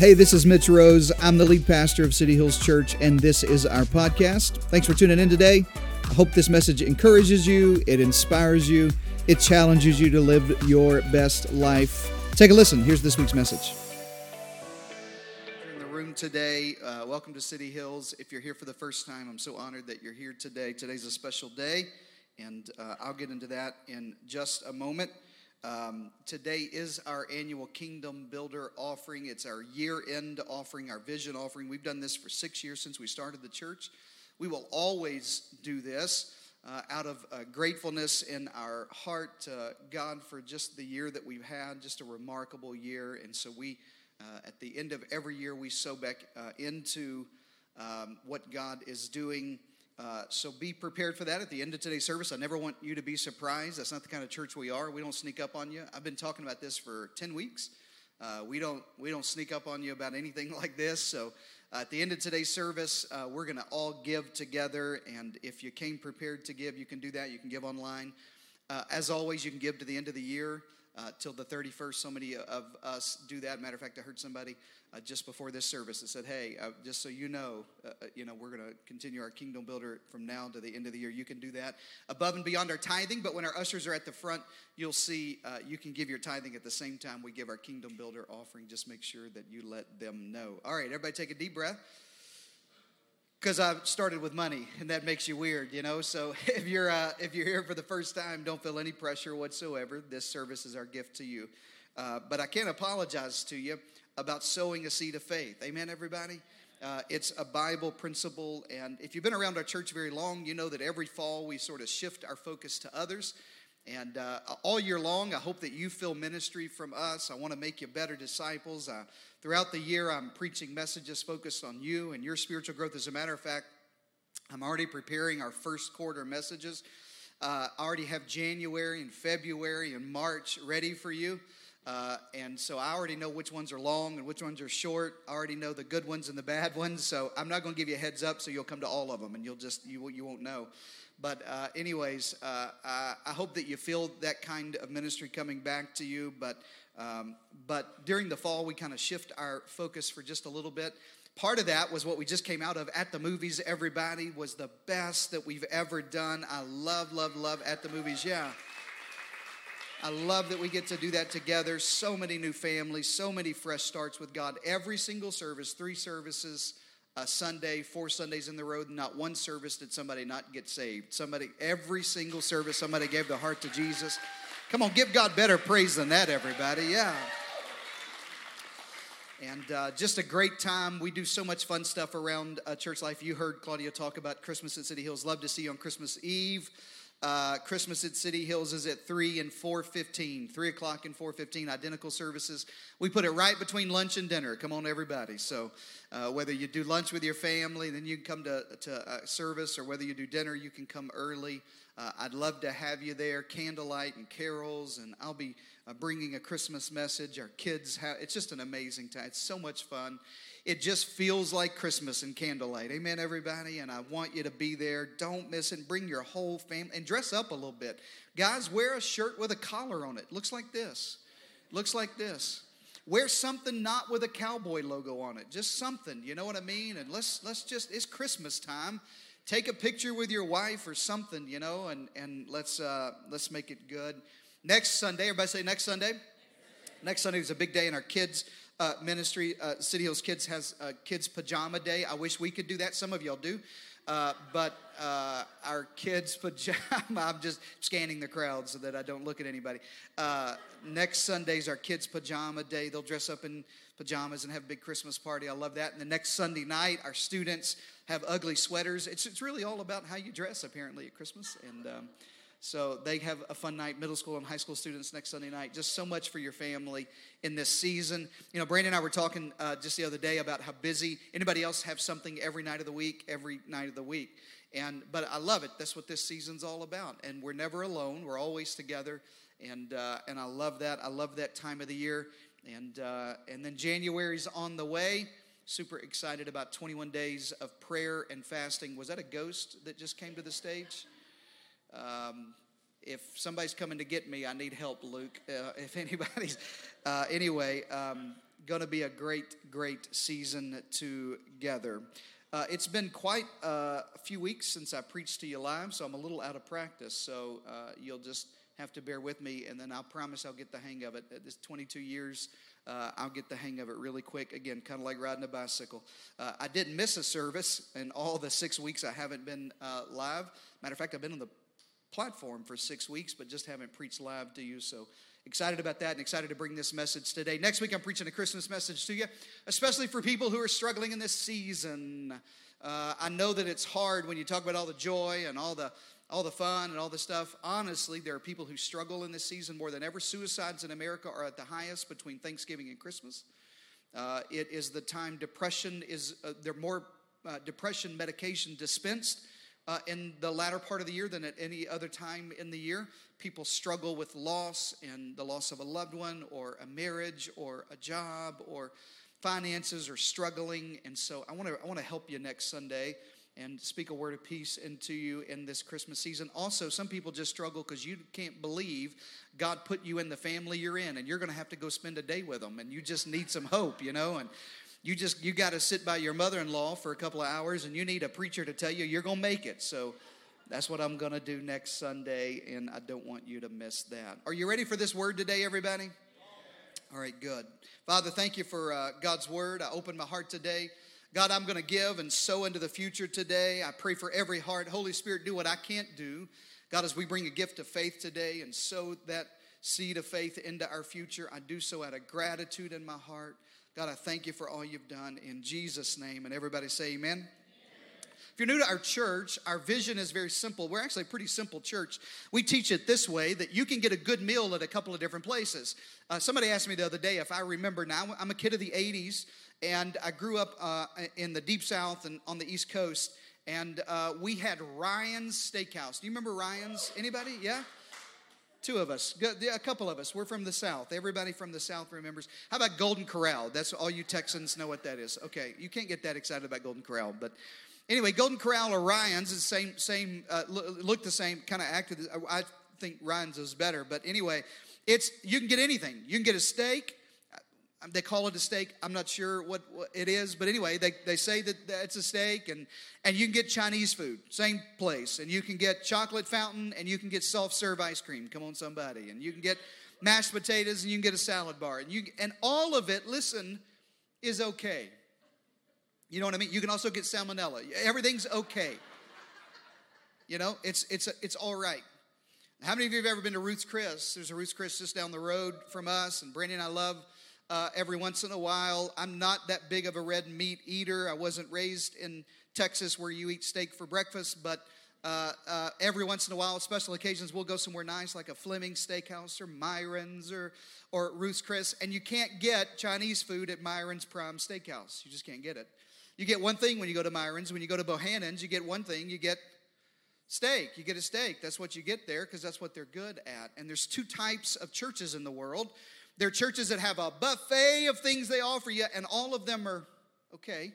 Hey, this is Mitch Rose. I'm the lead pastor of City Hills Church, and this is our podcast. Thanks for tuning in today. I hope this message encourages you, it inspires you, it challenges you to live your best life. Take a listen. Here's this week's message. In the room today, uh, welcome to City Hills. If you're here for the first time, I'm so honored that you're here today. Today's a special day, and uh, I'll get into that in just a moment. Um, today is our annual Kingdom Builder offering. It's our year end offering, our vision offering. We've done this for six years since we started the church. We will always do this uh, out of uh, gratefulness in our heart to God for just the year that we've had, just a remarkable year. And so we, uh, at the end of every year, we sow back uh, into um, what God is doing uh, so be prepared for that at the end of today's service. I never want you to be surprised. That's not the kind of church we are. We don't sneak up on you. I've been talking about this for 10 weeks. Uh, we don't we don't sneak up on you about anything like this. So uh, at the end of today's service, uh, we're going to all give together. And if you came prepared to give, you can do that. You can give online. Uh, as always, you can give to the end of the year uh, till the 31st. So many of us do that. Matter of fact, I heard somebody uh, just before this service that said, "Hey, uh, just so you know, uh, uh you know, we're going to continue our kingdom builder from now to the end of the year. You can do that above and beyond our tithing. But when our ushers are at the front, you'll see uh, you can give your tithing at the same time we give our kingdom builder offering. Just make sure that you let them know. All right, everybody, take a deep breath." Because I started with money, and that makes you weird, you know. So if you're uh, if you're here for the first time, don't feel any pressure whatsoever. This service is our gift to you. Uh, but I can't apologize to you about sowing a seed of faith. Amen, everybody. Uh, it's a Bible principle, and if you've been around our church very long, you know that every fall we sort of shift our focus to others. And uh, all year long, I hope that you feel ministry from us. I want to make you better disciples. Uh, throughout the year, I'm preaching messages focused on you and your spiritual growth. As a matter of fact, I'm already preparing our first quarter messages. Uh, I already have January and February and March ready for you. Uh, and so I already know which ones are long and which ones are short. I already know the good ones and the bad ones. So I'm not going to give you a heads up, so you'll come to all of them, and you'll just you you won't know. But, uh, anyways, uh, I, hope that you feel that kind of ministry coming back to you. But, um, but during the fall, we kind of shift our focus for just a little bit. Part of that was what we just came out of at the movies. Everybody was the best that we've ever done. I love, love, love at the movies. Yeah. I love that we get to do that together. So many new families, so many fresh starts with God. Every single service, three services a Sunday, four Sundays in the road, not one service did somebody not get saved. Somebody, every single service, somebody gave their heart to Jesus. Come on, give God better praise than that, everybody. Yeah. And uh, just a great time. We do so much fun stuff around uh, church life. You heard Claudia talk about Christmas at City Hills. Love to see you on Christmas Eve. Uh, Christmas at City Hills is at 3 and 4.15. 3 o'clock and 4.15, identical services. We put it right between lunch and dinner. Come on, everybody. So uh, whether you do lunch with your family, then you can come to, to service, or whether you do dinner, you can come early. Uh, I'd love to have you there, candlelight and carols, and I'll be uh, bringing a Christmas message. Our kids have, it's just an amazing time. It's so much fun it just feels like Christmas and candlelight. Amen, everybody. And I want you to be there. Don't miss it. Bring your whole family and dress up a little bit. Guys, wear a shirt with a collar on it. Looks like this. Looks like this. Wear something not with a cowboy logo on it. Just something. You know what I mean? And let's let's just it's Christmas time. Take a picture with your wife or something, you know, and and let's uh, let's make it good. Next Sunday, everybody say next Sunday. Next Sunday is a big day in our kids' uh, ministry. Uh, City Hills Kids has a kids pajama day. I wish we could do that. Some of y'all do. Uh, but uh, our kids' pajama, I'm just scanning the crowd so that I don't look at anybody. Uh, next Sunday's our kids' pajama day. They'll dress up in pajamas and have a big Christmas party. I love that. And the next Sunday night, our students have ugly sweaters. It's, it's really all about how you dress, apparently, at Christmas. And um, so they have a fun night, middle school and high school students next Sunday night. Just so much for your family in this season. You know, Brandon and I were talking uh, just the other day about how busy. Anybody else have something every night of the week, every night of the week? And but I love it. That's what this season's all about. And we're never alone. We're always together. And uh, and I love that. I love that time of the year. And uh, and then January's on the way. Super excited about 21 days of prayer and fasting. Was that a ghost that just came to the stage? Um, if somebody's coming to get me, I need help, Luke. Uh, if anybody's, uh, anyway, um, going to be a great, great season together. Uh, it's been quite uh, a few weeks since I preached to you live, so I'm a little out of practice. So uh, you'll just have to bear with me, and then I'll promise I'll get the hang of it. This 22 years, uh, I'll get the hang of it really quick. Again, kind of like riding a bicycle. Uh, I didn't miss a service in all the six weeks I haven't been uh, live. Matter of fact, I've been on the platform for six weeks, but just haven't preached live to you. So excited about that and excited to bring this message today. Next week, I'm preaching a Christmas message to you, especially for people who are struggling in this season. Uh, I know that it's hard when you talk about all the joy and all the all the fun and all the stuff. Honestly, there are people who struggle in this season more than ever. Suicides in America are at the highest between Thanksgiving and Christmas. Uh, it is the time depression is uh, there more uh, depression medication dispensed uh, in the latter part of the year than at any other time in the year. People struggle with loss and the loss of a loved one or a marriage or a job or finances are struggling. And so I want to I want to help you next Sunday and speak a word of peace into you in this Christmas season. Also, some people just struggle because you can't believe God put you in the family you're in, and you're going to have to go spend a day with them, and you just need some hope, you know. And you just you got to sit by your mother-in-law for a couple of hours, and you need a preacher to tell you you're going to make it. So. That's what I'm going to do next Sunday, and I don't want you to miss that. Are you ready for this word today, everybody? All right, good. Father, thank you for uh, God's word. I open my heart today. God, I'm going to give and sow into the future today. I pray for every heart. Holy Spirit, do what I can't do. God, as we bring a gift of faith today and sow that seed of faith into our future, I do so out of gratitude in my heart. God, I thank you for all you've done in Jesus' name. And everybody say, Amen. If you're new to our church, our vision is very simple. We're actually a pretty simple church. We teach it this way that you can get a good meal at a couple of different places. Uh, somebody asked me the other day if I remember now, I'm a kid of the 80s, and I grew up uh, in the deep south and on the east coast. And uh, we had Ryan's Steakhouse. Do you remember Ryan's? Anybody? Yeah? Two of us, a couple of us. We're from the South. Everybody from the South remembers. How about Golden Corral? That's all you Texans know what that is. Okay, you can't get that excited about Golden Corral, but anyway, Golden Corral or Ryan's is the same, same, uh, look the same, kind of acted. I think Ryan's is better, but anyway, it's you can get anything. You can get a steak. Um, they call it a steak. I'm not sure what, what, it is, but anyway, they, they say that it's a steak, and, and you can get Chinese food, same place. And you can get chocolate fountain, and you can get self serve ice cream. Come on, somebody. And you can get mashed potatoes, and you can get a salad bar. And, you, and all of it, listen, is okay. You know what I mean? You can also get salmonella. Everything's okay. You know, it's, it's, it's all right. How many of you have ever been to Ruth's Chris? There's a Ruth's Chris just down the road from us, and Brandy and I love uh, every once in a while. I'm not that big of a red meat eater. I wasn't raised in Texas where you eat steak for breakfast, but uh, uh, every once in a while, special occasions, we'll go somewhere nice like a Fleming Steakhouse or Myron's or, or Ruth's Chris. And you can't get Chinese food at Myron's Prime Steakhouse. You just can't get it. You get one thing when you go to Myron's. When you go to Bohanan's, you get one thing. You get steak. You get a steak. That's what you get there because that's what they're good at. And there's two types of churches in the world there are churches that have a buffet of things they offer you, and all of them are okay.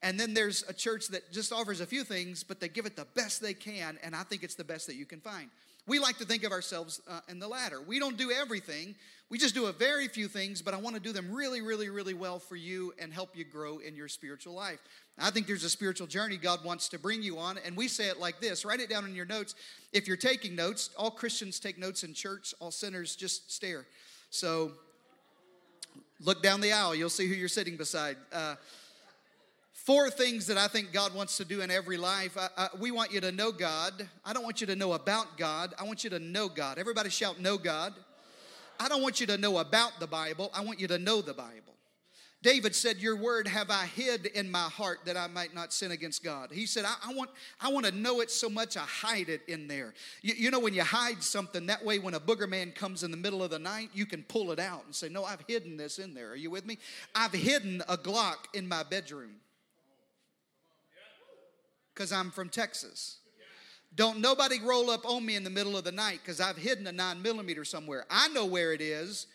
And then there's a church that just offers a few things, but they give it the best they can, and I think it's the best that you can find. We like to think of ourselves uh, in the latter. We don't do everything, we just do a very few things, but I want to do them really, really, really well for you and help you grow in your spiritual life. I think there's a spiritual journey God wants to bring you on, and we say it like this write it down in your notes. If you're taking notes, all Christians take notes in church, all sinners just stare. So look down the aisle, you'll see who you're sitting beside. Uh, four things that I think God wants to do in every life. Uh, uh, we want you to know God. I don't want you to know about God. I want you to know God. Everybody shout, Know God. I don't want you to know about the Bible. I want you to know the Bible. David said, Your word have I hid in my heart that I might not sin against God. He said, I, I want, I want to know it so much I hide it in there. You, you, know, when you hide something, that way when a booger man comes in the middle of the night, you can pull it out and say, No, I've hidden this in there. Are you with me? I've hidden a Glock in my bedroom because I'm from Texas. Don't nobody roll up on me in the middle of the night because I've hidden a nine millimeter somewhere. I know where it is,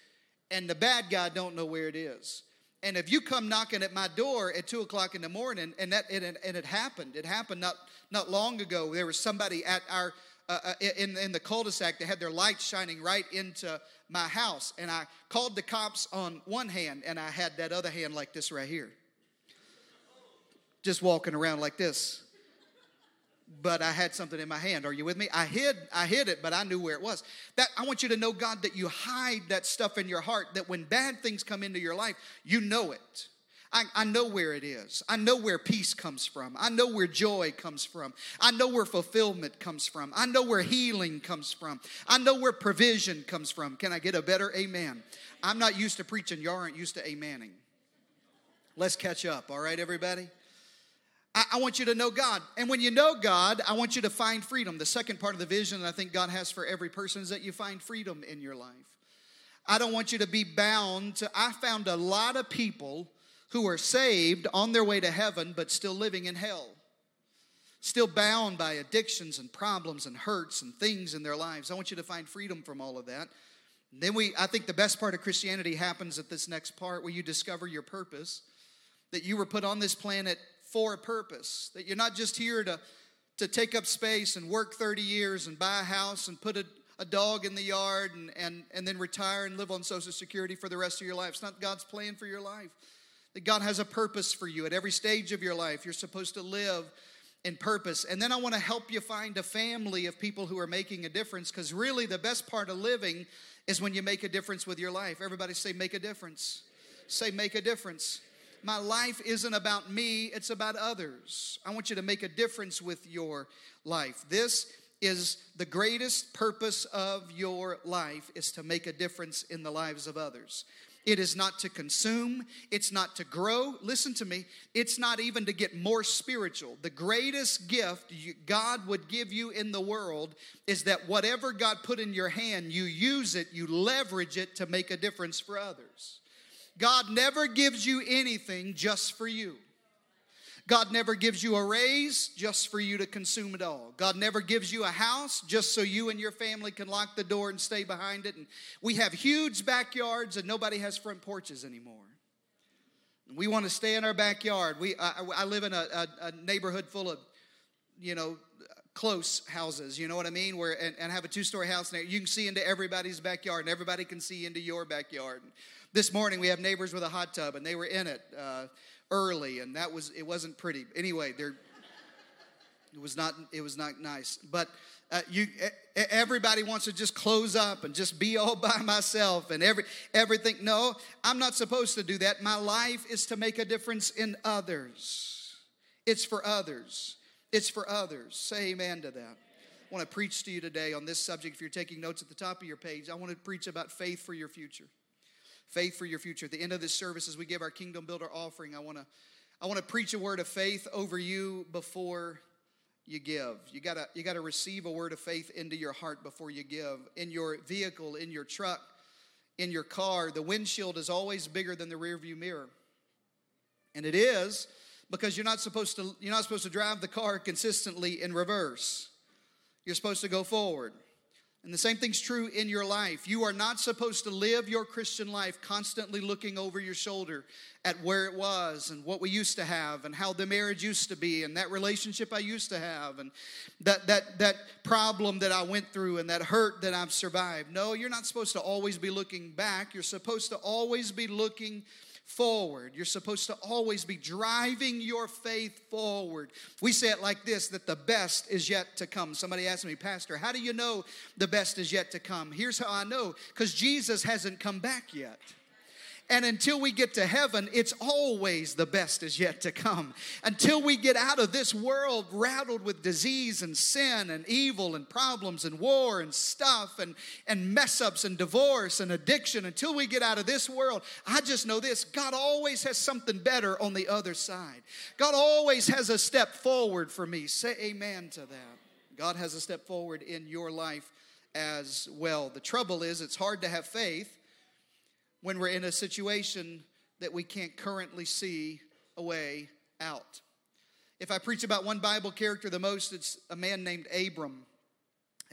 and the bad guy don't know where it is. And if you come knocking at my door at two o'clock in the morning, and that and it, and it happened, it happened not not long ago. There was somebody at our uh, uh in, in the cul-de-sac, they had their lights shining right into my house. And I called the cops on one hand, and I had that other hand like this right here. Just walking around like this. But I had something in my hand. Are you with me? I hid, I hid it, but I knew where it was. That I want you to know, God, that you hide that stuff in your heart, that when bad things come into your life, you know it. I, I, know where it is. I know where peace comes from. I know where joy comes from. I know where fulfillment comes from. I know where healing comes from. I know where provision comes from. Can I get a better amen? I'm not used to preaching. Y'all aren't used to amening. Let's catch up, all right, everybody? I, I want you to know God. And when you know God, I want you to find freedom. The second part of the vision that I think God has for every person is that you find freedom in your life. I don't want you to be bound to, I found a lot of people who are saved on their way to heaven, but still living in hell. Still bound by addictions and problems and hurts and things in their lives. I want you to find freedom from all of that. Then we, I think the best part of Christianity happens at this next part where you discover your purpose, that you were put on this planet for a purpose, that you're not just here to, to take up space and work 30 years and buy a house and put a, a dog in the yard and, and, and then retire and live on Social Security for the rest of your life. It's not God's plan for your life that God has a purpose for you at every stage of your life. You're supposed to live in purpose. And then I want to help you find a family of people who are making a difference because really the best part of living is when you make a difference with your life. Everybody say, make a difference. Say, make a difference. My life isn't about me, it's about others. I want you to make a difference with your life. This is the greatest purpose of your life is to make a difference in the lives of others. It is not to consume. It's not to grow. Listen to me. It's not even to get more spiritual. The greatest gift God would give you in the world is that whatever God put in your hand, you use it, you leverage it to make a difference for others. God never gives you anything just for you. God never gives you a raise just for you to consume it all. God never gives you a house just so you and your family can lock the door and stay behind it. And we have huge backyards and nobody has front porches anymore. We want to stay in our backyard. We, I, I live in a, a, a, neighborhood full of, you know, close houses. You know what I mean? Where and, and have a two-story house. And you can see into everybody's backyard, and everybody can see into your backyard. This morning we have neighbors with a hot tub, and they were in it. Uh, early, and that was it wasn't pretty. Anyway, there it was not it was not nice. But uh, you everybody wants to just close up and just be all by myself and every everything. No, I'm not supposed to do that. My life is to make a difference in others. It's for others. It's for others. Say amen to that. I want to preach to you today on this subject. If you're taking notes at the top of your page, I want to preach about faith for your future faith for your future. At the end of this service, as we give our Kingdom Builder offering, I want to I want to preach a word of faith over you before you give. You gotta you gotta receive a word of faith into your heart before you give. In your vehicle, in your truck, in your car, the windshield is always bigger than the rearview mirror. And it is because you're not supposed to you're not supposed to drive the car consistently in reverse. You're supposed to go forward. And the same thing's true in your life. You are not supposed to live your Christian life constantly looking over your shoulder at where it was and what we used to have and how the marriage used to be and that relationship I used to have and that that that problem that I went through and that hurt that I've survived. No, you're not supposed to always be looking back. You're supposed to always be looking forward. You're supposed to always be driving your faith forward. We say it like this that the best is yet to come. Somebody asked me, Pastor, how do you know the best is yet to come? Here's how I know because Jesus hasn't come back yet. And until we get to heaven, it's always the best is yet to come. Until we get out of this world rattled with disease and sin and evil and problems and war and stuff and, and mess ups and divorce and addiction, until we get out of this world, I just know this God always has something better on the other side. God always has a step forward for me. Say amen to that. God has a step forward in your life as well. The trouble is, it's hard to have faith when we're in a situation that we can't currently see a way out. If I preach about one Bible character the most, it's a man named Abram.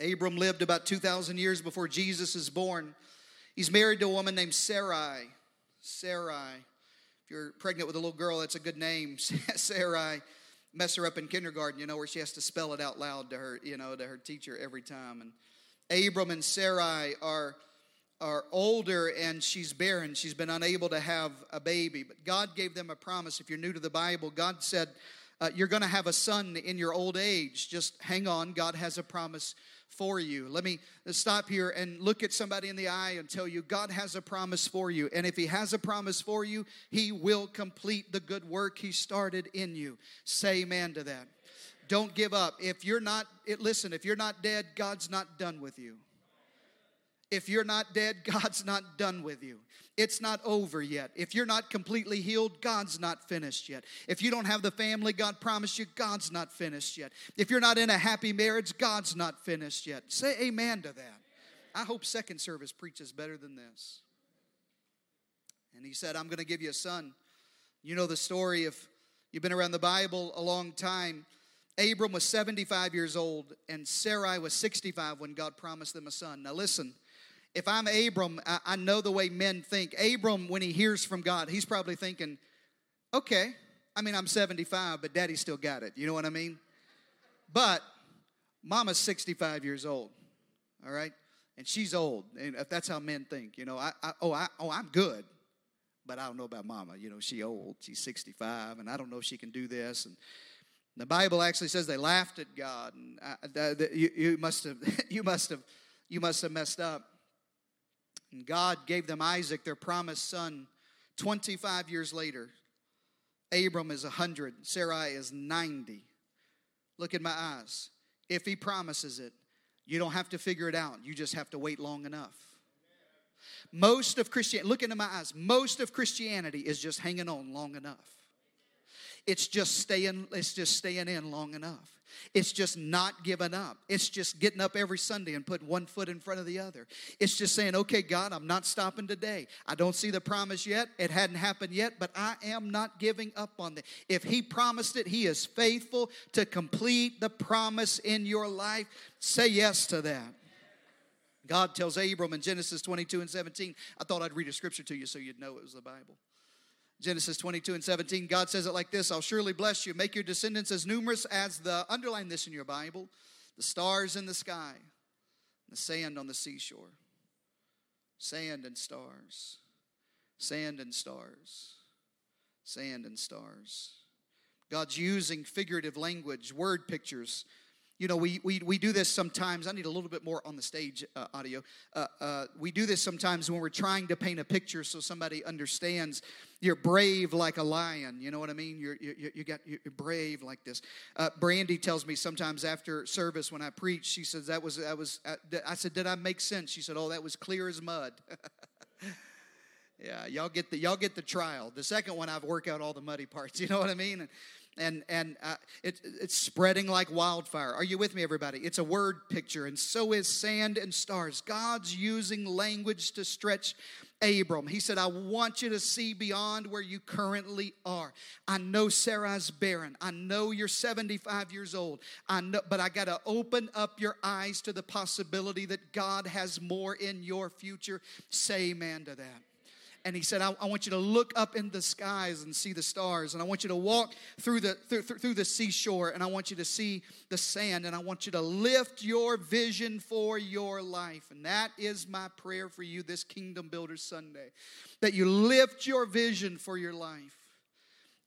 Abram lived about 2,000 years before Jesus is born. He's married to a woman named Sarai. Sarai. If you're pregnant with a little girl, that's a good name, Sarai. mess her up in kindergarten, you know, where she has to spell it out loud to her, you know, to her teacher every time. And Abram and Sarai are are older and she's barren. She's been unable to have a baby. But God gave them a promise. If you're new to the Bible, God said, uh, You're going to have a son in your old age. Just hang on. God has a promise for you. Let me stop here and look at somebody in the eye and tell you God has a promise for you. And if He has a promise for you, He will complete the good work He started in you. Say amen to that. Don't give up. If you're not, listen, if you're not dead, God's not done with you. If you're not dead, God's not done with you. It's not over yet. If you're not completely healed, God's not finished yet. If you don't have the family God promised you, God's not finished yet. If you're not in a happy marriage, God's not finished yet. Say amen to that. I hope second service preaches better than this. And he said, I'm going to give you a son. You know the story if you've been around the Bible a long time. Abram was 75 years old, and Sarai was 65 when God promised them a son. Now, listen, if I'm Abram, I, I know the way men think. Abram, when he hears from God, he's probably thinking, okay, I mean, I'm 75, but daddy still got it. You know what I mean? But mama's 65 years old, all right? And she's old. And if that's how men think, you know, I, I oh, I, oh, I'm good, but I don't know about mama. You know, she old. She's 65, and I don't know if she can do this. And the Bible actually says they laughed at God, and I, you, you must have, you must have, you must have messed up. And God gave them Isaac, their promised son, 25 years later. Abram is 100, Sarai is 90. Look at my eyes. If he promises it, you don't have to figure it out. You just have to wait long enough. Most of Christianity, look into my eyes, most of Christianity is just hanging on long enough. It's just staying, it's just staying in long enough. It's just not giving up. It's just getting up every Sunday and putting one foot in front of the other. It's just saying, okay, God, I'm not stopping today. I don't see the promise yet. It hadn't happened yet, but I am not giving up on it. If He promised it, He is faithful to complete the promise in your life. Say yes to that. God tells Abram in Genesis 22 and 17. I thought I'd read a scripture to you so you'd know it was the Bible. Genesis 22 and 17, God says it like this I'll surely bless you, make your descendants as numerous as the, underline this in your Bible, the stars in the sky, the sand on the seashore. Sand and stars, sand and stars, sand and stars. God's using figurative language, word pictures you know, we, we, we do this sometimes. I need a little bit more on the stage uh, audio. Uh, uh, we do this sometimes when we're trying to paint a picture so somebody understands. You're brave like a lion. You know what I mean? You're, you, you got, you're brave like this. Uh, Brandy tells me sometimes after service when I preach, she says, that was, that was, uh, I said, did I make sense? She said, oh, that was clear as mud. yeah, y'all get the, y'all get the trial. The second one, I've worked out all the muddy parts. You know what I mean? And, and uh, it, it's spreading like wildfire. Are you with me, everybody? It's a word picture, and so is sand and stars. God's using language to stretch Abram. He said, I want you to see beyond where you currently are. I know Sarah's barren. I know you're 75 years old. I know, but I got to open up your eyes to the possibility that God has more in your future. Say amen to that and he said, I, I, want you to look up in the skies and see the stars, and I want you to walk through the through, through the seashore, and I want you to see the sand, and I want you to lift your vision for your life. And that is my prayer for you this Kingdom Builders Sunday. That you lift your vision for your life.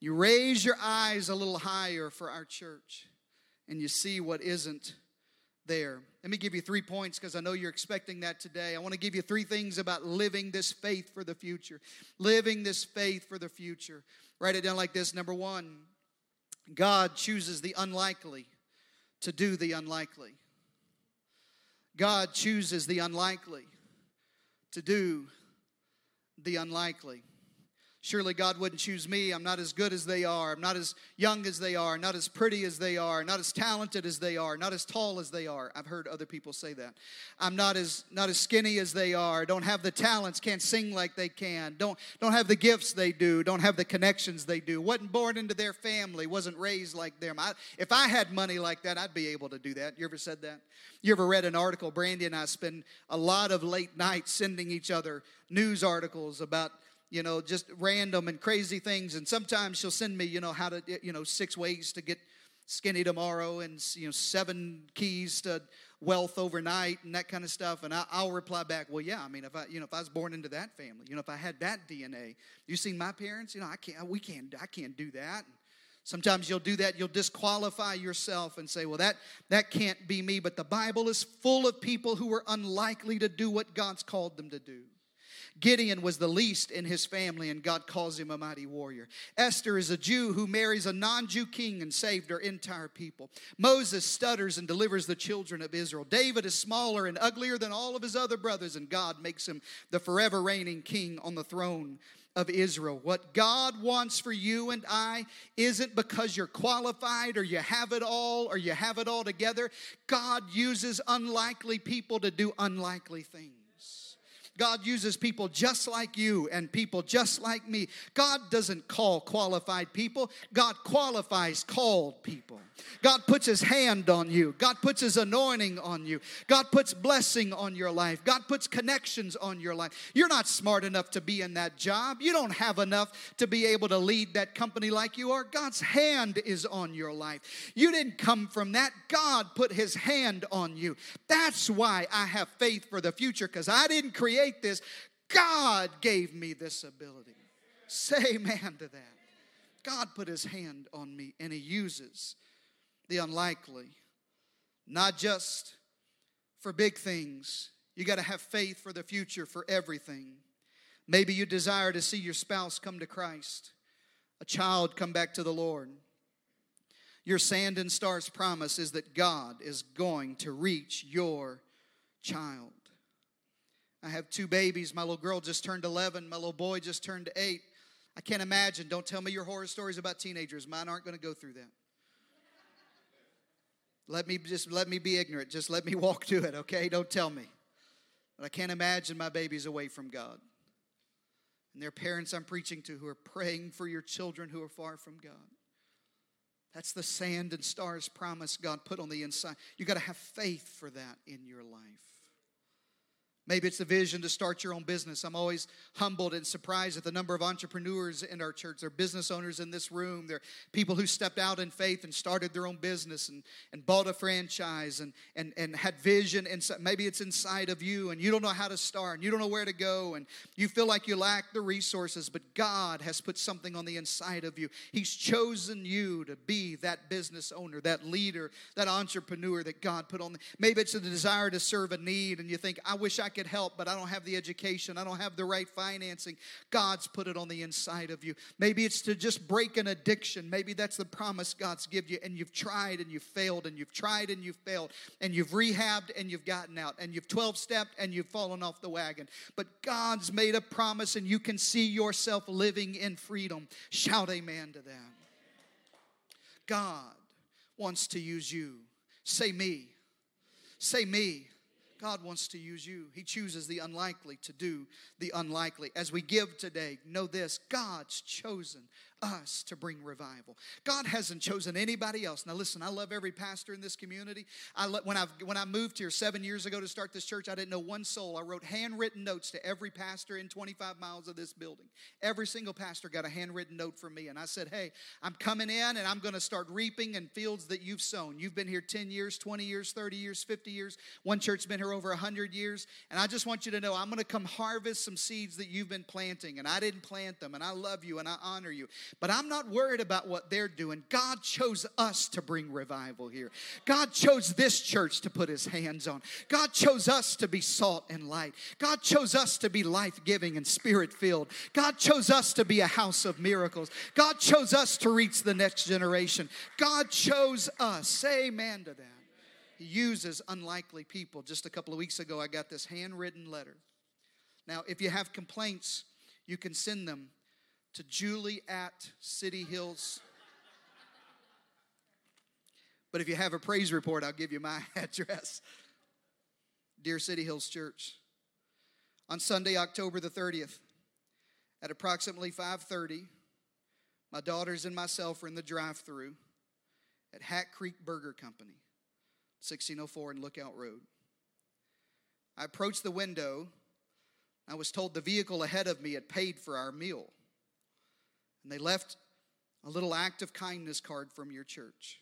You raise your eyes a little higher for our church, and you see what isn't there. Let me give you three points because I know you're expecting that today. I want to give you three things about living this faith for the future. Living this faith for the future. Write it down like this. Number one, God chooses the unlikely to do the unlikely. God chooses the unlikely to do the unlikely. Surely God wouldn't choose me. I'm not as good as they are. I'm not as young as they are. Not as pretty as they are. Not as talented as they are. Not as tall as they are. I've heard other people say that. I'm not as not as skinny as they are. Don't have the talents. Can't sing like they can. Don't don't have the gifts they do. Don't have the connections they do. wasn't born into their family. Wasn't raised like them. I, if I had money like that, I'd be able to do that. You ever said that? You ever read an article? Brandy and I spend a lot of late nights sending each other news articles about you know, just random and crazy things. And sometimes she'll send me, you know, how to, you know, six ways to get skinny tomorrow and, you know, seven keys to wealth overnight and that kind of stuff. And I, will reply back, well, yeah, I mean, if I, you know, if I was born into that family, you know, if I had that DNA, you seen my parents, you know, I can't, we can't, I can't do that. Sometimes you'll do that, you'll disqualify yourself and say, well, that, that can't be me. But the Bible is full of people who are unlikely to do what God's called them to do. Gideon was the least in his family, and God calls him a mighty warrior. Esther is a Jew who marries a non Jew king and saved her entire people. Moses stutters and delivers the children of Israel. David is smaller and uglier than all of his other brothers, and God makes him the forever reigning king on the throne of Israel. What God wants for you and I isn't because you're qualified or you have it all or you have it all together. God uses unlikely people to do unlikely things. God uses people just like you and people just like me. God doesn't call qualified people, God qualifies called people. God puts his hand on you. God puts his anointing on you. God puts blessing on your life. God puts connections on your life. You're not smart enough to be in that job. You don't have enough to be able to lead that company like you are. God's hand is on your life. You didn't come from that. God put his hand on you. That's why I have faith for the future because I didn't create this. God gave me this ability. Say amen to that. God put his hand on me and he uses the unlikely, not just for big things. You got to have faith for the future, for everything. Maybe you desire to see your spouse come to Christ, a child come back to the Lord. Your sand and stars promise is that God is going to reach your child. I have two babies. My little girl just turned 11, my little boy just turned 8. I can't imagine. Don't tell me your horror stories about teenagers. Mine aren't going to go through that. Let me just let me be ignorant. Just let me walk to it, okay? Don't tell me. But I can't imagine my babies away from God. And their parents I'm preaching to who are praying for your children who are far from God. That's the sand and stars promise God put on the inside. You got to have faith for that in your life. Maybe it's the vision to start your own business. I'm always humbled and surprised at the number of entrepreneurs in our church. There are business owners in this room. There are people who stepped out in faith and started their own business and, and bought a franchise and, and, and had vision. And maybe it's inside of you and you don't know how to start and you don't know where to go and you feel like you lack the resources, but God has put something on the inside of you. He's chosen you to be that business owner, that leader, that entrepreneur that God put on. Maybe it's a desire to serve a need and you think, I wish I could help, but I don't have the education, I don't have the right financing. God's put it on the inside of you. Maybe it's to just break an addiction. Maybe that's the promise God's give you, and you've tried and you've failed, and you've tried and you've failed, and you've rehabbed and you've gotten out, and you've 12 stepped and you've fallen off the wagon. But God's made a promise, and you can see yourself living in freedom. Shout amen to that. God wants to use you. Say me. Say me. God wants to use you. He chooses the unlikely to do the unlikely. As we give today, know this God's chosen us to bring revival. God hasn't chosen anybody else. Now, listen, I love every pastor in this community. I lo- when, I, when I moved here seven years ago to start this church, I didn't know one soul. I wrote handwritten notes to every pastor in 25 miles of this building. Every single pastor got a handwritten note from me. And I said, Hey, I'm coming in and I'm going to start reaping in fields that you've sown. You've been here 10 years, 20 years, 30 years, 50 years. One church's been here over 100 years. And I just want you to know I'm going to come harvest some seeds that you've been planting. And I didn't plant them. And I love you and I honor you. But I'm not worried about what they're doing. God chose us to bring revival here. God chose this church to put his hands on. God chose us to be salt and light. God chose us to be life giving and spirit filled. God chose us to be a house of miracles. God chose us to reach the next generation. God chose us. Say amen to that. He uses unlikely people. Just a couple of weeks ago, I got this handwritten letter. Now, if you have complaints, you can send them to Julie at City Hills. But if you have a praise report, I'll give you my address. Dear City Hills Church, on Sunday, October the 30th, at approximately 5:30, my daughters and myself were in the drive-through at Hat Creek Burger Company, 1604 and Lookout Road. I approached the window I was told the vehicle ahead of me had paid for our meal. And they left a little act of kindness card from your church.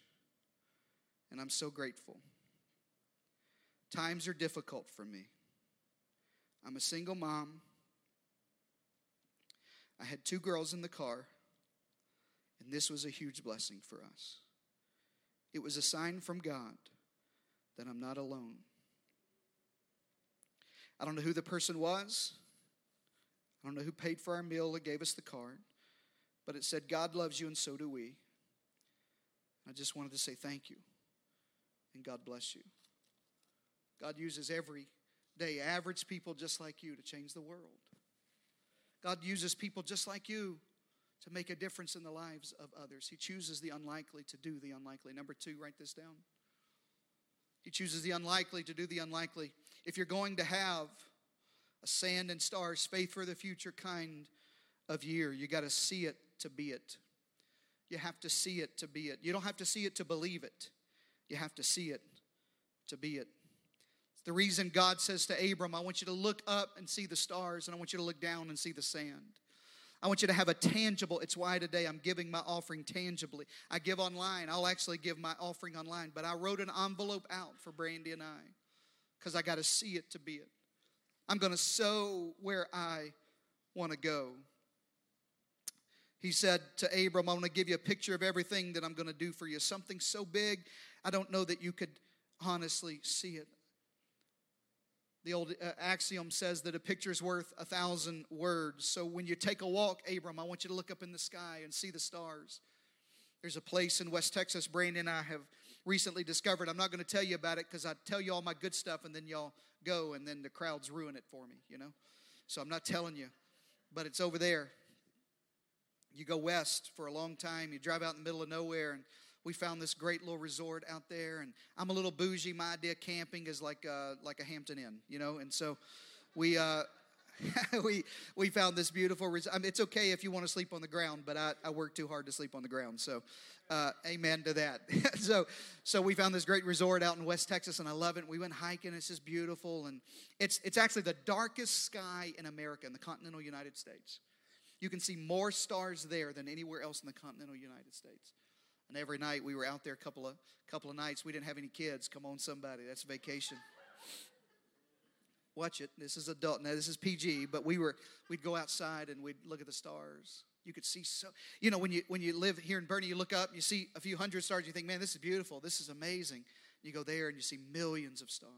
And I'm so grateful. Times are difficult for me. I'm a single mom. I had two girls in the car, and this was a huge blessing for us. It was a sign from God that I'm not alone. I don't know who the person was. I don't know who paid for our meal or gave us the card, but it said, God loves you and so do we. I just wanted to say thank you and God bless you. God uses every day average people just like you to change the world. God uses people just like you to make a difference in the lives of others. He chooses the unlikely to do the unlikely. Number two, write this down. He chooses the unlikely to do the unlikely. If you're going to have a sand and stars, faith for the future kind of year, you got to see it to be it. You have to see it to be it. You don't have to see it to believe it. You have to see it to be it. It's the reason God says to Abram, I want you to look up and see the stars, and I want you to look down and see the sand. I want you to have a tangible. It's why today I'm giving my offering tangibly. I give online. I'll actually give my offering online, but I wrote an envelope out for Brandy and I because I got to see it to be it. I'm going to sow where I want to go. He said to Abram, I'm going to give you a picture of everything that I'm going to do for you. Something so big, I don't know that you could honestly see it. The old uh, axiom says that a picture is worth a thousand words. So when you take a walk, Abram, I want you to look up in the sky and see the stars. There's a place in West Texas Brandon and I have recently discovered. I'm not going to tell you about it because I tell you all my good stuff and then y'all go and then the crowds ruin it for me, you know? So I'm not telling you, but it's over there. You go west for a long time, you drive out in the middle of nowhere and we found this great little resort out there, and I'm a little bougie. My idea of camping is like a, like a Hampton Inn, you know, and so we. Uh, we we found this beautiful. Res- I mean, it's okay if you want to sleep on the ground, but I, I work too hard to sleep on the ground. So, uh, amen to that. so so we found this great resort out in West Texas, and I love it. We went hiking. It's just beautiful, and it's it's actually the darkest sky in America, in the continental United States. You can see more stars there than anywhere else in the continental United States. And every night we were out there a couple of couple of nights. We didn't have any kids. Come on, somebody. That's vacation. Watch it. This is adult. Now this is PG, but we were we'd go outside and we'd look at the stars. You could see so you know when you when you live here in Boerne, you look up, you see a few hundred stars, you think, man, this is beautiful, this is amazing. You go there and you see millions of stars.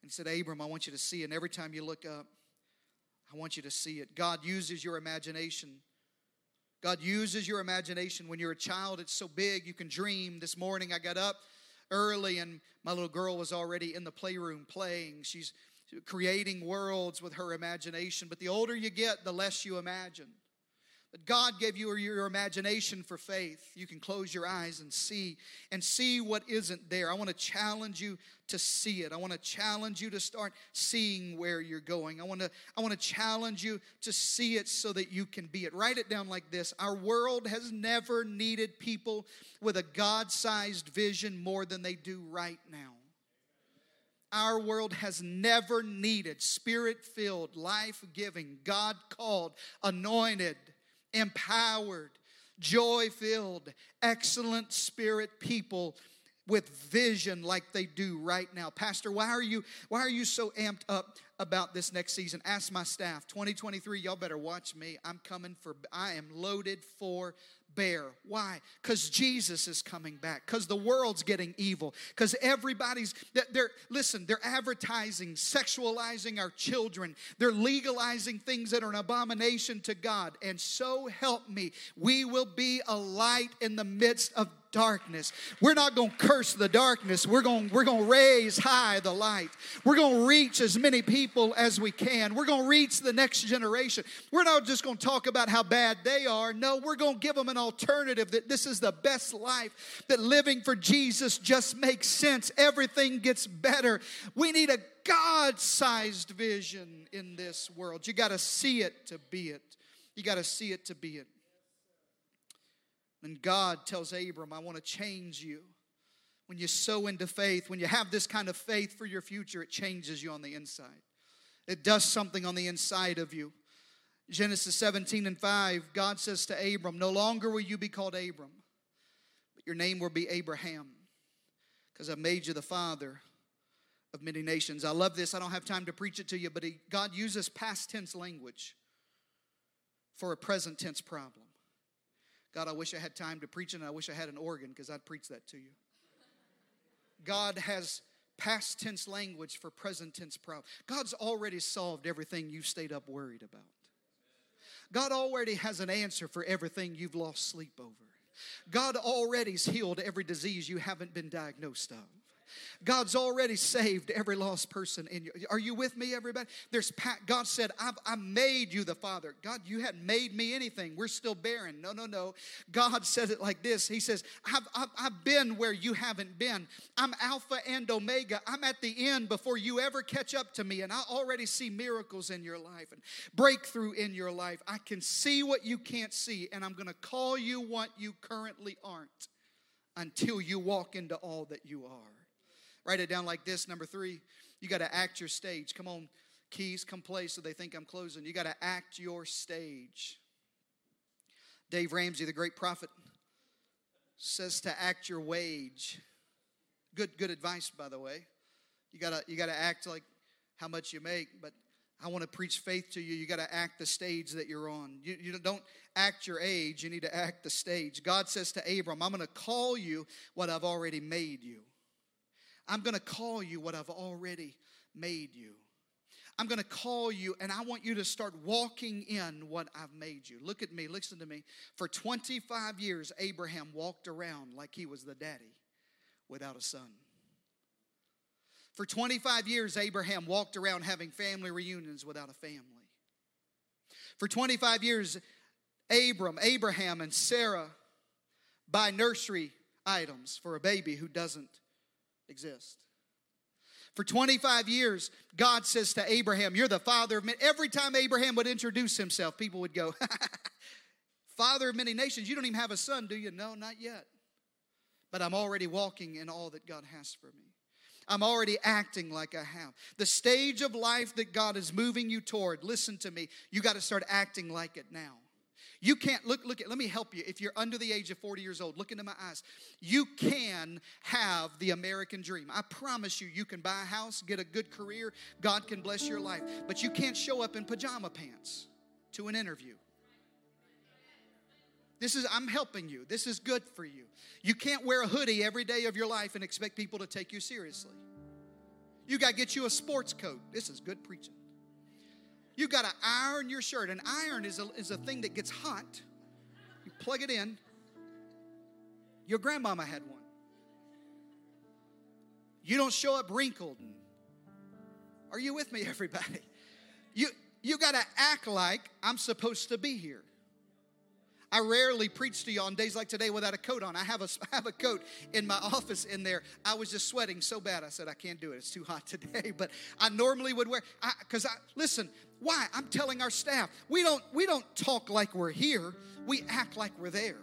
And he said, Abram, I want you to see, and every time you look up, I want you to see it. God uses your imagination God uses your imagination. When you're a child, it's so big, you can dream. This morning, I got up early and my little girl was already in the playroom playing. She's creating worlds with her imagination. But the older you get, the less you imagine. But God gave you your imagination for faith. You can close your eyes and see and see what isn't there. I want to challenge you to see it. I want to challenge you to start seeing where you're going. I want to I want to challenge you to see it so that you can be it. Write it down like this. Our world has never needed people with a God-sized vision more than they do right now our world has never needed spirit filled, life giving, God called, anointed, empowered, joy filled, excellent spirit people with vision like they do right now. Pastor, why are you why are you so amped up about this next season? Ask my staff. 2023, y'all better watch me. I'm coming for I am loaded for bear. Why? Because Jesus is coming back. Because the world's getting evil. Because everybody's, they're, listen, they're advertising, sexualizing our children. They're legalizing things that are an abomination to God. And so help me, we will be a light in the midst of darkness. We're not going to curse the darkness. We're going we're going to raise high the light. We're going to reach as many people as we can. We're going to reach the next generation. We're not just going to talk about how bad they are. No, we're going to give them an alternative that this is the best life, that living for Jesus just makes sense. Everything gets better. We need a God sized vision in this world. You got to see it to be it. You got to see it to be it. And God tells Abram, I want to change you. When you sow into faith, when you have this kind of faith for your future, it changes you on the inside. It does something on the inside of you. Genesis 17 and 5, God says to Abram, No longer will you be called Abram, but your name will be Abraham, because I made you the father of many nations. I love this. I don't have time to preach it to you, but he, God uses past tense language for a present tense problem. God, I wish I had time to preach it, and I wish I had an organ because I'd preach that to you. God has past tense language for present tense problem. God's already solved everything you've stayed up worried about. God already has an answer for everything you've lost sleep over. God already's healed every disease you haven't been diagnosed of. God's already saved every lost person in you. Are you with me, everybody? There's God said, I've I made you the Father. God, you hadn't made me anything. We're still barren. No, no, no. God says it like this. He says, I've, I've, I've been where you haven't been. I'm Alpha and Omega. I'm at the end before you ever catch up to me. And I already see miracles in your life and breakthrough in your life. I can see what you can't see, and I'm going to call you what you currently aren't until you walk into all that you are. Write it down like this. Number three, you got to act your stage. Come on, keys, come play so they think I'm closing. You got to act your stage. Dave Ramsey, the great prophet, says to act your wage. Good, good advice, by the way. You gotta, you gotta act like how much you make, but I want to preach faith to you. You got to act the stage that you're on. You, you, don't act your age, you need to act the stage. God says to Abram, I'm going to call you what I've already made you. I'm going to call you what I've already made you. I'm going to call you and I want you to start walking in what I've made you. Look at me, listen to me. For 25 years, Abraham walked around like he was the daddy without a son. For 25 years, Abraham walked around having family reunions without a family. For 25 years, Abram, Abraham, and Sarah buy nursery items for a baby who doesn't exist. For 25 years, God says to Abraham, You're the father of men. Every time Abraham would introduce himself, people would go, Father of many nations, you don't even have a son, do you? No, not yet. But I'm already walking in all that God has for me. I'm already acting like I have. The stage of life that God is moving you toward, listen to me, you got to start acting like it now. You can't look, look at, let me help you. If you're under the age of 40 years old, look into my eyes. You can have the American dream. I promise you, you can buy a house, get a good career, God can bless your life. But you can't show up in pajama pants to an interview. This is, I'm helping you. This is good for you. You can't wear a hoodie every day of your life and expect people to take you seriously. You got to get you a sports coat. This is good preaching. You got to iron your shirt. An iron is a, is a thing that gets hot. You plug it in. Your grandmama had one. You don't show up wrinkled. Are you with me, everybody? You, you got to act like I'm supposed to be here. I rarely preach to you on days like today without a coat on. I have a, I have a coat in my office in there. I was just sweating so bad. I said, I can't do it. It's too hot today. But I normally would wear, because I, I, listen, why? I'm telling our staff, we don't, we don't talk like we're here. We act like we're there.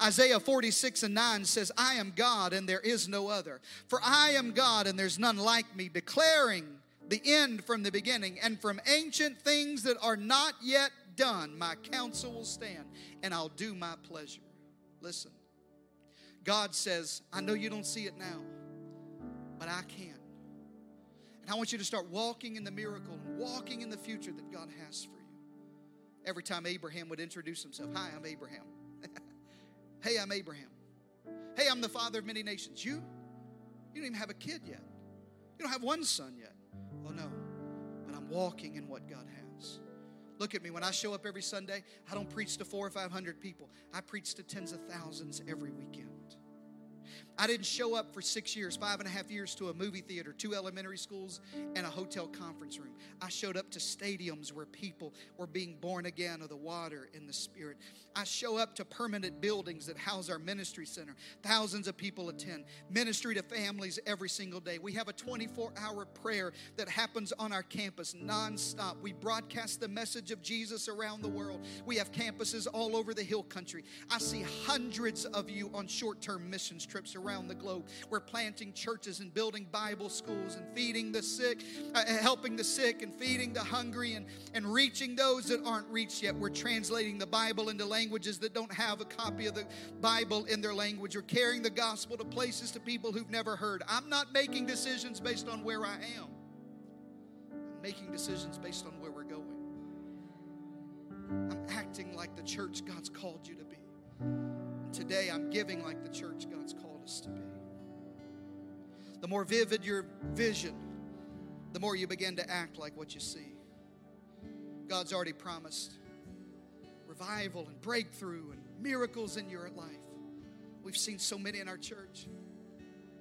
Isaiah 46 and 9 says, I am God and there is no other. For I am God and there's none like me, declaring the end from the beginning and from ancient things that are not yet done, my counsel will stand, and I'll do my pleasure. Listen, God says, I know you don't see it now, but I can. And I want you to start walking in the miracle and walking in the future that God has for you. Every time Abraham would introduce himself, Hi, I'm Abraham. hey, I'm Abraham. Hey, I'm the father of many nations. You? You don't even have a kid yet. You don't have one son yet. Oh, no. But I'm walking in what God has. Look at me. When I show up every Sunday, I don't preach to four or five hundred people. I preach to tens of thousands every weekend. I didn't show up for six years, five and a half years to a movie theater, two elementary schools, and a hotel conference room. I showed up to stadiums where people were being born again of the water and the spirit. I show up to permanent buildings that house our ministry center. Thousands of people attend. Ministry to families every single day. We have a 24 hour prayer that happens on our campus nonstop. We broadcast the message of Jesus around the world. We have campuses all over the hill country. I see hundreds of you on short term missions trips around the globe. We're planting churches and building Bible schools and feeding the sick, uh, helping the sick and feeding the hungry and, and reaching those that aren't reached yet. We're translating the Bible into languages that don't have a copy of the Bible in their language. We're carrying the gospel to places to people who've never heard. I'm not making decisions based on where I am, I'm making decisions based on where we're going. I'm acting like the church God's called you to be. Today, I'm giving like the church God's called us to be. The more vivid your vision, the more you begin to act like what you see. God's already promised revival and breakthrough and miracles in your life. We've seen so many in our church.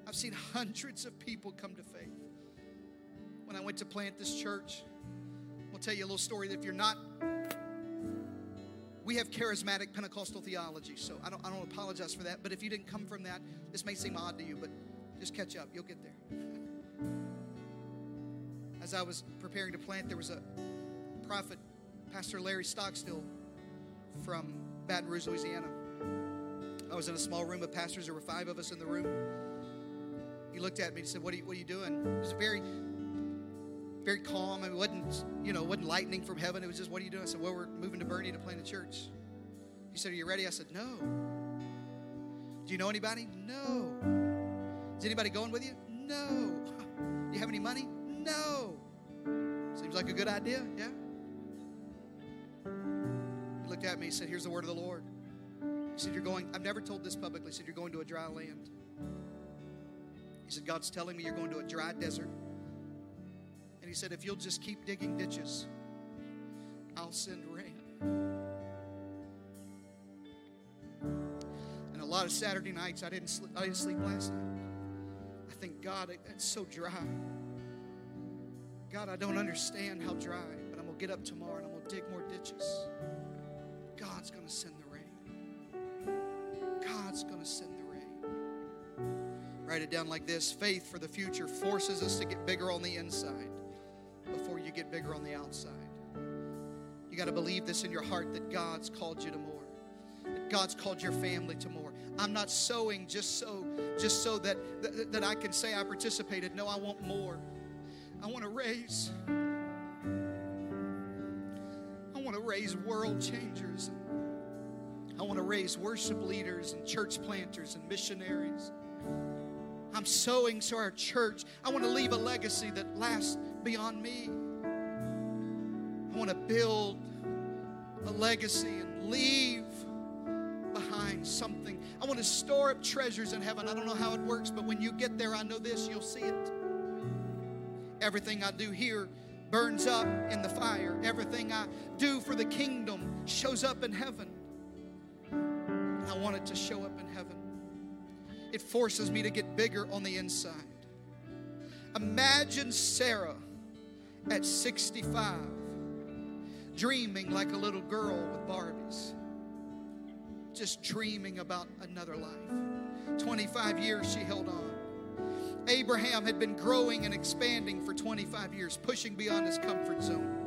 I've seen hundreds of people come to faith. When I went to plant this church, I'll tell you a little story that if you're not we have charismatic Pentecostal theology, so I don't, I don't apologize for that. But if you didn't come from that, this may seem odd to you, but just catch up. You'll get there. As I was preparing to plant, there was a prophet, Pastor Larry Stockstill from Baton Rouge, Louisiana. I was in a small room of pastors. There were five of us in the room. He looked at me and said, "What are you, what are you doing?" It was very very calm. It wasn't, you know, wasn't lightning from heaven. It was just, what are you doing? I said, well, we're moving to Boerne to plant a church. He said, are you ready? I said, no. Do you know anybody? No. Is anybody going with you? No. Do you have any money? No. Seems like a good idea, yeah? He looked at me and said, here's the word of the Lord. He said, you're going, I've never told this publicly. He said, you're going to a dry land. He said, God's telling me you're going to a dry desert he said, If you'll just keep digging ditches, I'll send rain. And a lot of Saturday nights, I didn't sleep, I didn't sleep last night. I think, God, it's so dry. God, I don't understand how dry, but I'm going to get up tomorrow and I'm going to dig more ditches. God's going to send the rain. God's going to send the rain. Write it down like this faith for the future forces us to get bigger on the inside bigger on the outside. You got to believe this in your heart that God's called you to more. That God's called your family to more. I'm not sowing just so just so that, that, that I can say I participated. No, I want more. I want to raise I want to raise world changers. I want to raise worship leaders and church planters and missionaries. I'm sowing to our church. I want to leave a legacy that lasts beyond me. Want to build a legacy and leave behind something. I want to store up treasures in heaven. I don't know how it works, but when you get there, I know this you'll see it. Everything I do here burns up in the fire, everything I do for the kingdom shows up in heaven. And I want it to show up in heaven. It forces me to get bigger on the inside. Imagine Sarah at 65 dreaming like a little girl with Barbies, just dreaming about another life. 25 years she held on. Abraham had been growing and expanding for 25 years, pushing beyond his comfort zone.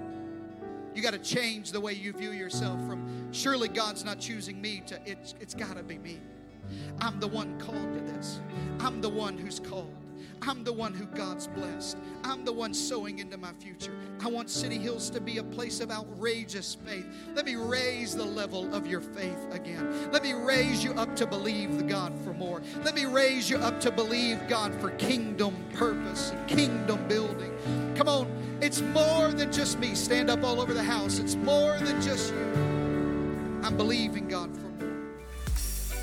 You got to change the way you view yourself from surely God's not choosing me to it's, it's got to be me. I'm the one called to this. I'm the one who's called. I'm the one who God's blessed. I'm the one sowing into my future. I want City Hills to be a place of outrageous faith. Let me raise the level of your faith again. Let me raise you up to believe God for more. Let me raise you up to believe God for kingdom purpose and kingdom building. Come on, it's more than just me. Stand up all over the house. It's more than just you. I'm believing God for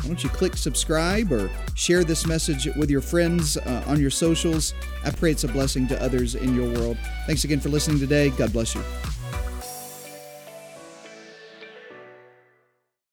why don't you click subscribe or share this message with your friends uh, on your socials? I pray it's a blessing to others in your world. Thanks again for listening today. God bless you.